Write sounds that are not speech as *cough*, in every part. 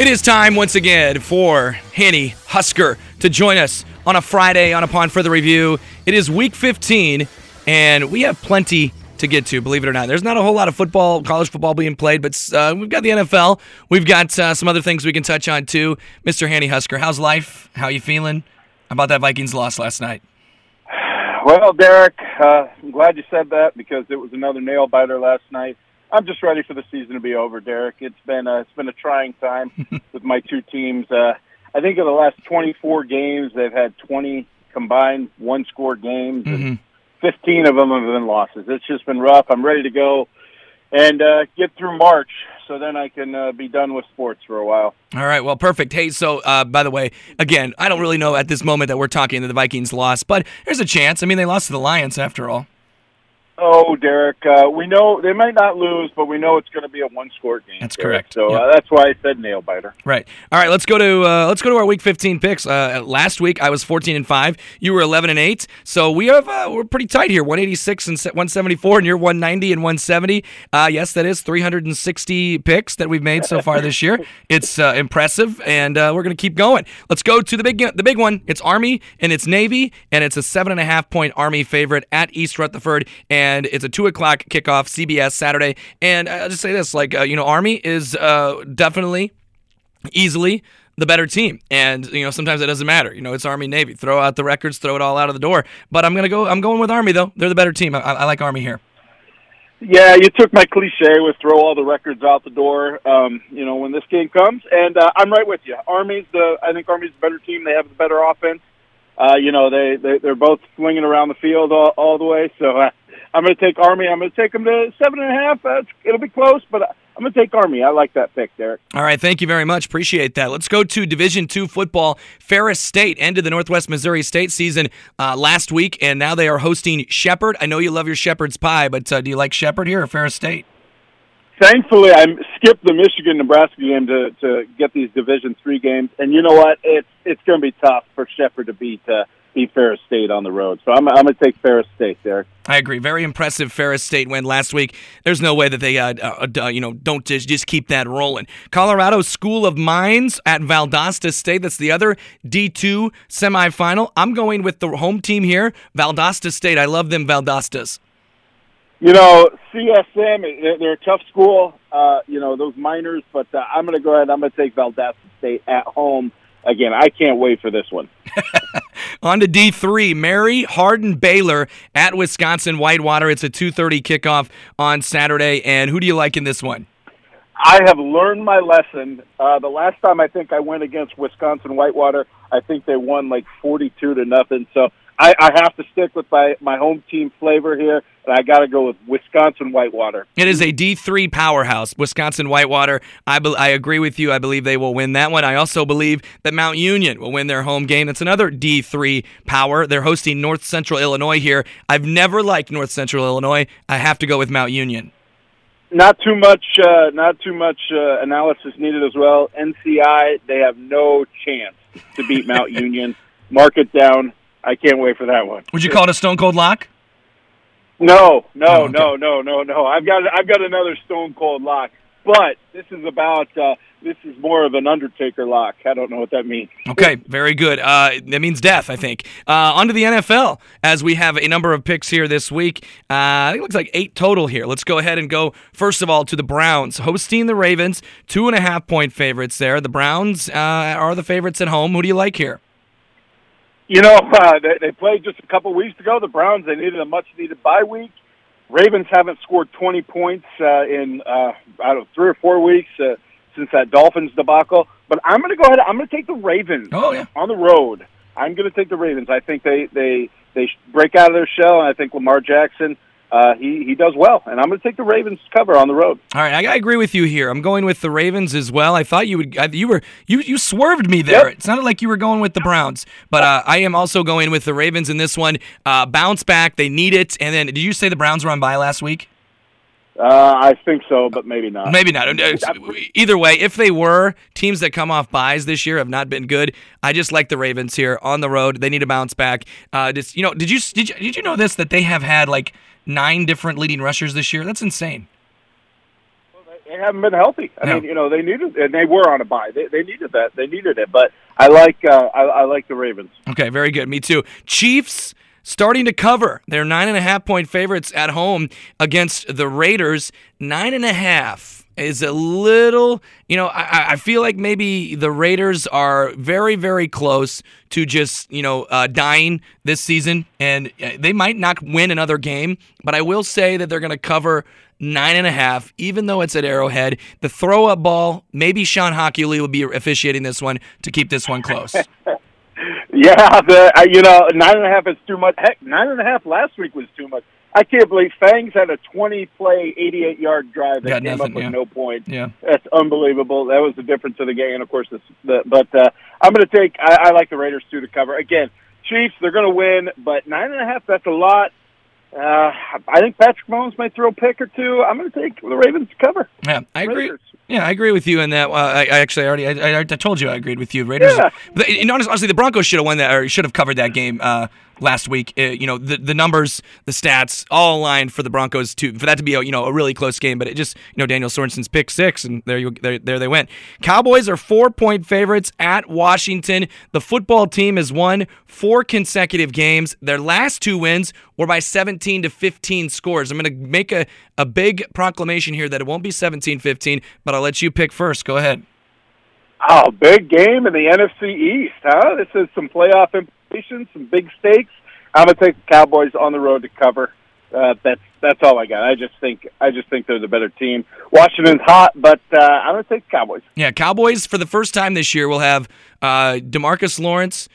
It is time once again for Hanny Husker to join us on a Friday on Upon Further Review. It is week 15, and we have plenty to get to, believe it or not. There's not a whole lot of football, college football being played, but uh, we've got the NFL. We've got uh, some other things we can touch on too. Mr. Hanny Husker, how's life? How you feeling about that Vikings loss last night? Well, Derek, uh, I'm glad you said that because it was another nail biter last night. I'm just ready for the season to be over, Derek. It's been a, it's been a trying time *laughs* with my two teams. Uh, I think in the last 24 games, they've had 20 combined one score games, Mm-hmm. and 15 of them have been losses. It's just been rough. I'm ready to go and uh, get through March, so then I can uh, be done with sports for a while. All right, well, perfect. Hey, so uh, by the way, again, I don't really know at this moment that we're talking that the Vikings lost, but there's a chance. I mean, they lost to the Lions after all. Oh, Derek, uh, we know they might not lose, but we know it's going to be a one-score game. That's Derek. correct. So Yep. uh, that's why I said nail biter. Right. All right. Let's go to uh, let's go to our week 15 picks. Uh, last week I was 14 and five. You were 11 and eight. So we have uh, we're pretty tight here. 186 and 174, and you're 190 and 170. Uh, yes, that is 360 picks that we've made so far this year. *laughs* It's uh, impressive, and uh, we're gonna keep going. Let's go to the big the big one. It's Army and it's Navy, and it's a seven and a half point Army favorite at East Rutherford, and it's a two o'clock kickoff, CBS Saturday. And I'll just say this: like uh, you know, Army is uh, definitely easily the better team. And you know, sometimes it doesn't matter. You know, it's Army Navy. Throw out the records, throw it all out of the door. But I'm gonna go. I'm going with Army though. They're the better team. I, I like Army here. Yeah, you took my cliche with throw all the records out the door. Um, you know when this game comes, and uh, I'm right with you. Army's the I think Army's the better team. They have the better offense. Uh, you know they, they they're both swinging around the field all, all the way. So uh, I'm going to take Army. I'm going to take them to seven and a half. Uh, it'll be close, but I'm going to take Army. I like that pick, Derek. All right, thank you very much. Appreciate that. Let's go to Division Two football. Ferris State ended the Northwest Missouri State season uh, last week, and now they are hosting Shepherd. I know you love your Shepherd's pie, but uh, do you like Shepherd here or Ferris State? Thankfully, I skipped the Michigan Nebraska game to to get these Division three games, and you know what? It's it's going to be tough for Shepherd to beat uh, Ferris State on the road. So I'm I'm going to take Ferris State there. I agree. Very impressive Ferris State win last week. There's no way that they, uh, uh, uh, you know, don't just, just keep that rolling. Colorado School of Mines at Valdosta State. That's the other D2 semifinal. I'm going with the home team here, Valdosta State. I love them Valdostas. You know, CSM, they're, a tough school. Uh, you know those miners, but uh, I'm going to go ahead. I'm going to take Valdosta State at home again. I can't wait for this one. *laughs* On to D3, Mary Hardin Baylor at Wisconsin Whitewater. It's a 2:30 kickoff on Saturday. And who do you like in this one? I have learned my lesson. Uh, the last time I think I went against Wisconsin Whitewater, I think they won like 42 to nothing. So I, I have to stick with my, my home team flavor here, and I got to go with Wisconsin Whitewater. It is a D3 powerhouse, Wisconsin Whitewater. I, be- I agree with you. I believe they will win that one. I also believe that Mount Union will win their home game. That's another D3 power. They're hosting North Central Illinois here. I've never liked North Central Illinois. I have to go with Mount Union. Not too much, uh, not too much uh, analysis needed as well. NCI, they have no chance to beat Mount *laughs* Union. Mark it down. I can't wait for that one. Would you call it a stone cold lock? No, no, Oh, okay. no, no, no, no. I've got I've got another stone cold lock, but this is about uh, this is more of an Undertaker lock. I don't know what that means. Okay, very good. Uh, that means death, I think. Uh, on to the NFL, as we have a number of picks here this week. Uh, I think it looks like eight total here. Let's go ahead and go, first of all, to the Browns, hosting the Ravens. Two and a half point favorites there. The Browns uh, are the favorites at home. Who do you like here? You know, *laughs* uh, they, they played just a couple weeks ago. The Browns they needed a much needed bye week. Ravens haven't scored 20 points uh, in uh, I don't know three or four weeks uh, since that Dolphins debacle. But I'm going to go ahead. I'm going to take the Ravens Oh, yeah. on the road. I'm going to take the Ravens. I think they they they break out of their shell, and I think Lamar Jackson uh, he he does well. And I'm going to take the Ravens cover on the road. All right, I, I agree with you here. I'm going with the Ravens as well. I thought you would. I, you were you you swerved me there. Yep. It sounded like you were going with the Browns, but uh, I am also going with the Ravens in this one. Uh, bounce back, they need it. And then, did you say the Browns were on bye last week? Uh, I think so, but maybe not. Maybe not. Either way, if they were teams that come off byes this year have not been good. I just like the Ravens here on the road. They need to bounce back. Uh, just, you know, did you did you did you know this that they have had like nine different leading rushers this year? That's insane. They haven't been healthy. I No. mean, you know, they needed and they were on a bye. They, they needed that. They needed it. But I like uh, I, I like the Ravens. Okay, very good. Me too. Chiefs starting to cover. They're nine and a half point favorites at home against the Raiders. Nine and a half is a little, you know, I, I feel like maybe the Raiders are very, very close to just, you know, uh, dying this season, and uh, they might not win another game, but I will say that they're going to cover nine and a half, even though it's at Arrowhead. The throw up ball, maybe Shawn Hochuli will be officiating this one to keep this one close. *laughs* *laughs* Yeah, the uh, you know nine and a half is too much. Heck, nine and a half last week was too much. I can't believe Fangs had a twenty-play, eighty-eight-yard drive that Got came nothing, up with yeah. no points. Yeah. That's unbelievable. That was the difference of the game, and of course, this, the, but uh, I'm going to take. I, I like the Raiders too to cover. Again, Chiefs, they're going to win, but nine and a half. That's a lot. Uh, I think Patrick Mahomes might throw a pick or two. I'm going to take the Ravens to cover. Yeah, I agree. Raiders. Yeah, I agree with you in that. I, I actually already, I, I, I told you I agreed with you. Raiders. Yeah. But, know, honestly, the Broncos should have won that, or should have covered that game uh, last week. Uh, you know, the the numbers, the stats, all aligned for the Broncos to for that to be a you know a really close game. But it just you know Daniel Sorensen's pick six, and there you there, there they went. Cowboys are four point favorites at Washington. The football team has won four consecutive games. Their last two wins were by 17 to 15 scores. I'm going to make a, a big proclamation here that it won't be 17-15, but I'll let you pick first. Go ahead. Oh, big game in the NFC East, huh? This is some playoff implications, some big stakes. I'm gonna take the Cowboys on the road to cover. Uh, that's that's all I got. I just think I just think they're the better team. Washington's hot, but uh, I'm gonna take the Cowboys. Yeah, Cowboys for the first time this year will have uh, Demarcus Lawrence,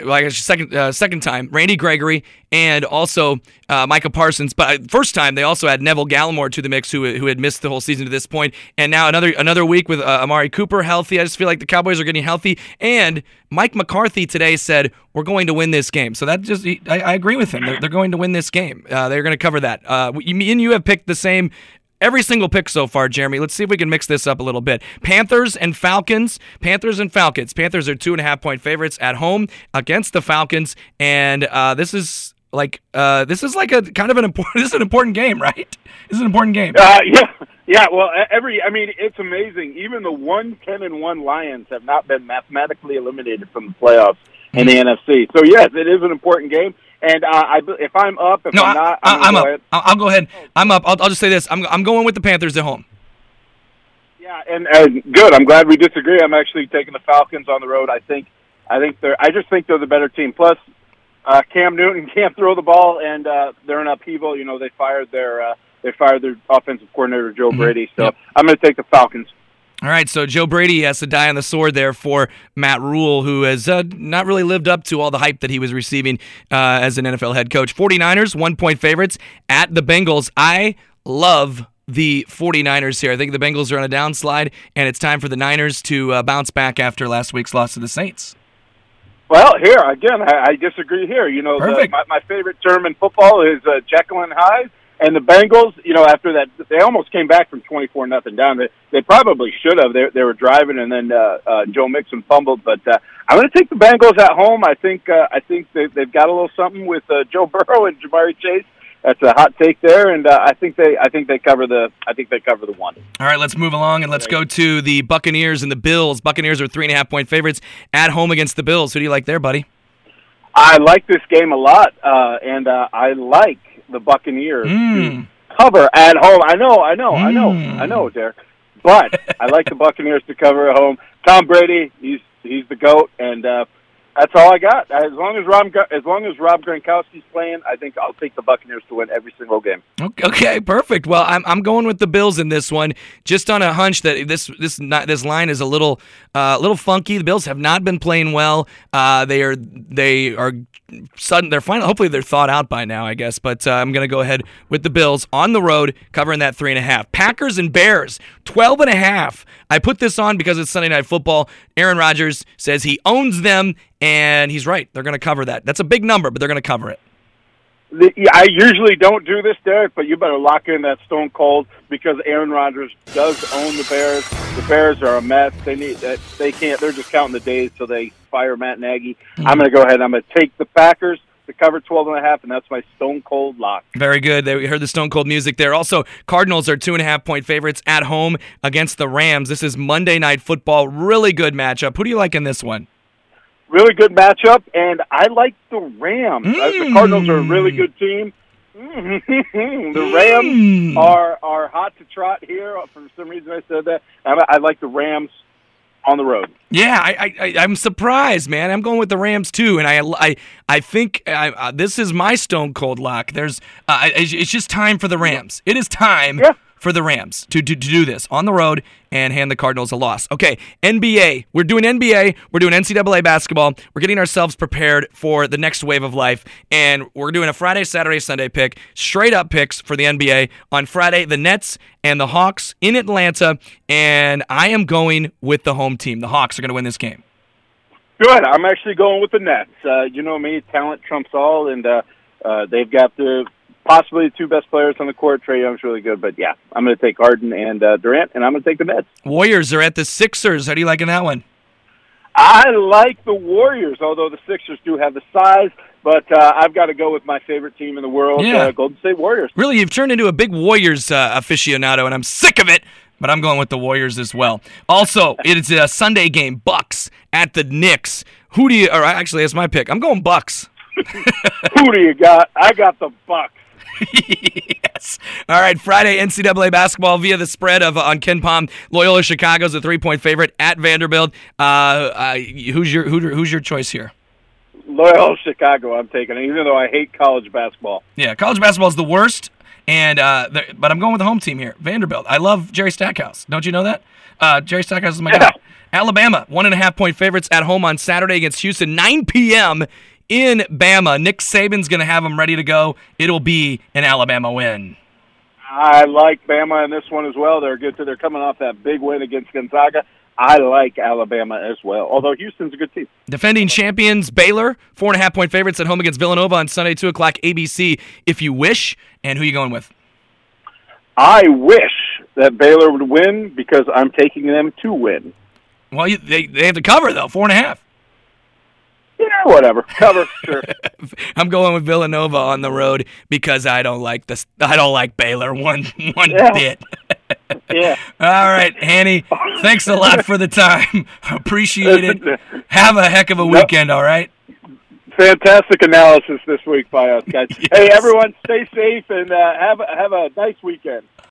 like second uh, second time, Randy Gregory, and also uh, Micah Parsons. But uh, first time they also had Neville Gallimore to the mix, who who had missed the whole season to this point, and now another another week with uh, Amari Cooper healthy. I just feel like the Cowboys are getting healthy, and Mike McCarthy today said we're going to win this game. So that just I, I agree with him. They're, they're going to win this game. Uh, they're going to cover that. Uh, you- me and you have picked the same every single pick so far, Jeremy. Let's see if we can mix this up a little bit. Panthers and Falcons. Panthers and Falcons. Panthers are two and a half point favorites at home against the Falcons, and uh, this is like uh, this is like a kind of an important. *laughs* This is an important game, right? This is an important game. Uh, *laughs* yeah, yeah. Well, every I mean, it's amazing. Even the one ten and one Lions have not been mathematically eliminated from the playoffs in the NFC. So yes, it is an important game. And uh, I, if I'm up, if No, I'm not, I, I'm, I'm up. I'll, go ahead. I'm up. I'll, I'll just say this. I'm, I'm going with the Panthers at home. Yeah, and, and good. I'm glad we disagree. I'm actually taking the Falcons on the road. I think, I think they're. I just think they're the better team. Plus, uh, Cam Newton *laughs* can't throw the ball, and uh, they're in upheaval. You know, they fired their uh, they fired their offensive coordinator Joe Brady. So Yep. I'm going to take the Falcons. All right, so Joe Brady has to die on the sword there for Matt Rhule, who has uh, not really lived up to all the hype that he was receiving uh, as an NFL head coach. 49ers, one point favorites at the Bengals. I love the 49ers here. I think the Bengals are on a downslide, and it's time for the Niners to uh, bounce back after last week's loss to the Saints. Well, here again, I, I disagree. Here, you know, the, my, my favorite term in football is uh, Jekyll and Hyde. And the Bengals, you know, after that, they almost came back from twenty-four nothing down. They, they probably should have. They, they were driving, and then uh, uh, Joe Mixon fumbled. But uh, I'm going to take the Bengals at home. I think uh, I think they, they've got a little something with uh, Joe *laughs* Burrow and Ja'Marr Chase. That's a hot take there, and uh, I think they I think they cover the I think they cover the one. All right, let's move along and let's go to the Buccaneers and the Bills. Buccaneers are three and a half point favorites at home against the Bills. Who do you like there, buddy? I like this game a lot, uh, and uh, I like the Buccaneers Mm. to cover at home. I know, I know, I know, Mm. I know, Derek. But I like the Buccaneers to cover at home. Tom Brady, he's he's the goat, and uh, that's all I got. As long as Rob, as long as Rob Gronkowski's playing, I think I'll take the Buccaneers to win every single game. Okay, perfect. Well, I'm, I'm going with the Bills in this one, just on a hunch that this this not, this line is a little uh, little funky. The Bills have not been playing well. Uh, they are they are sudden. They're finally hopefully they're thought out by now, I guess. But uh, I'm going to go ahead with the Bills on the road, covering that three and a half. Packers and Bears, 12 and a half. I put this on because it's Sunday Night Football. Aaron Rodgers says he owns them, and he's right. They're going to cover that. That's a big number, but they're going to cover it. I usually don't do this, Derek, but you better lock in that Stone Cold because Aaron Rodgers does own the Bears. The Bears are a mess. They need that. They can't. They're just counting the days till they fire Matt Nagy. Mm-hmm. I'm going to go ahead. and I'm going to take the Packers to cover 12 and a half, and that's my stone cold lock. Very good. They- We heard the Stone Cold music there. Also, Cardinals are two and a half point favorites at home against the Rams. This is Monday Night Football. Really good matchup. Who do you like in this one? Really good matchup, and I like the Rams. Uh, The Mm. Cardinals are a really good team. *laughs* the Rams Mm. are are hot to trot here. For some reason, I said that. I, I like the Rams on the road. Yeah, I, I, I'm surprised, man. I'm going with the Rams too, and I, I, I think I, uh, this is my Stone Cold lock. There's, uh, it's it's just time for the Rams. It is time Yeah. For the Rams to, to to do this on the road and hand the Cardinals a loss. Okay, NBA. We're doing NBA. We're doing NCAA basketball. We're getting ourselves prepared for the next wave of life, and we're doing a Friday, Saturday, Sunday pick, straight up picks for the NBA on Friday. The Nets and the Hawks in Atlanta, and I am going with the home team. The Hawks are going to win this game. Good. I'm actually going with the Nets. Uh, you know me, talent trumps all, and uh, uh, they've got the possibly the two best players on the court. Trae Young's really good, but yeah, I'm going to take Harden and uh, Durant, and I'm going to take the Nets. Warriors are at the Sixers. How do you like in that one? I like the Warriors, although the Sixers do have the size. But uh, I've got to go with my favorite team in the world, Yeah. uh, Golden State Warriors. Really, you've turned into a big Warriors uh, aficionado, and I'm sick of it. But I'm going with the Warriors as well. Also, *laughs* it's a Sunday game. Bucks at the Knicks. Who do you? Or actually, that's my pick. I'm going Bucks. *laughs* Who do you got? I got the Bucks. Yes. All right. Friday NCAA basketball via the spread of uh, on KenPom. Loyola Chicago's a three point favorite at Vanderbilt. Uh, uh, who's your who, who's your choice here? Loyola Chicago, I'm taking it, even though I hate college basketball. Yeah, college basketball is the worst, and uh, but I'm going with the home team here, Vanderbilt. I love Jerry Stackhouse. Don't you know that? Uh, Jerry Stackhouse is my Yeah. guy. Alabama, one and a half point favorites at home on Saturday against Houston, 9 p.m. in Bama. Nick Saban's going to have them ready to go. It'll be an Alabama win. I like Bama in this one as well. They're good. Too. They're coming off that big win against Gonzaga. I like Alabama as well, although Houston's a good team. Defending champions Baylor, four and a half point favorites at home against Villanova on Sunday, 2 o'clock ABC, if you wish. And who are you going with? I wish that Baylor would win because I'm taking them to win. Well, you, they, they have to cover, though, four and a half. Yeah, whatever. Cover, *laughs* sure. I'm going with Villanova on the road because I don't like this. I don't like Baylor *laughs* one one Yeah. bit. *laughs* Yeah. All right, Hanny. Thanks a lot for the time. Appreciate it. Have a heck of a weekend. All right. Fantastic analysis this week by us, guys. Yes. Hey, everyone, stay safe and uh, have have a nice weekend.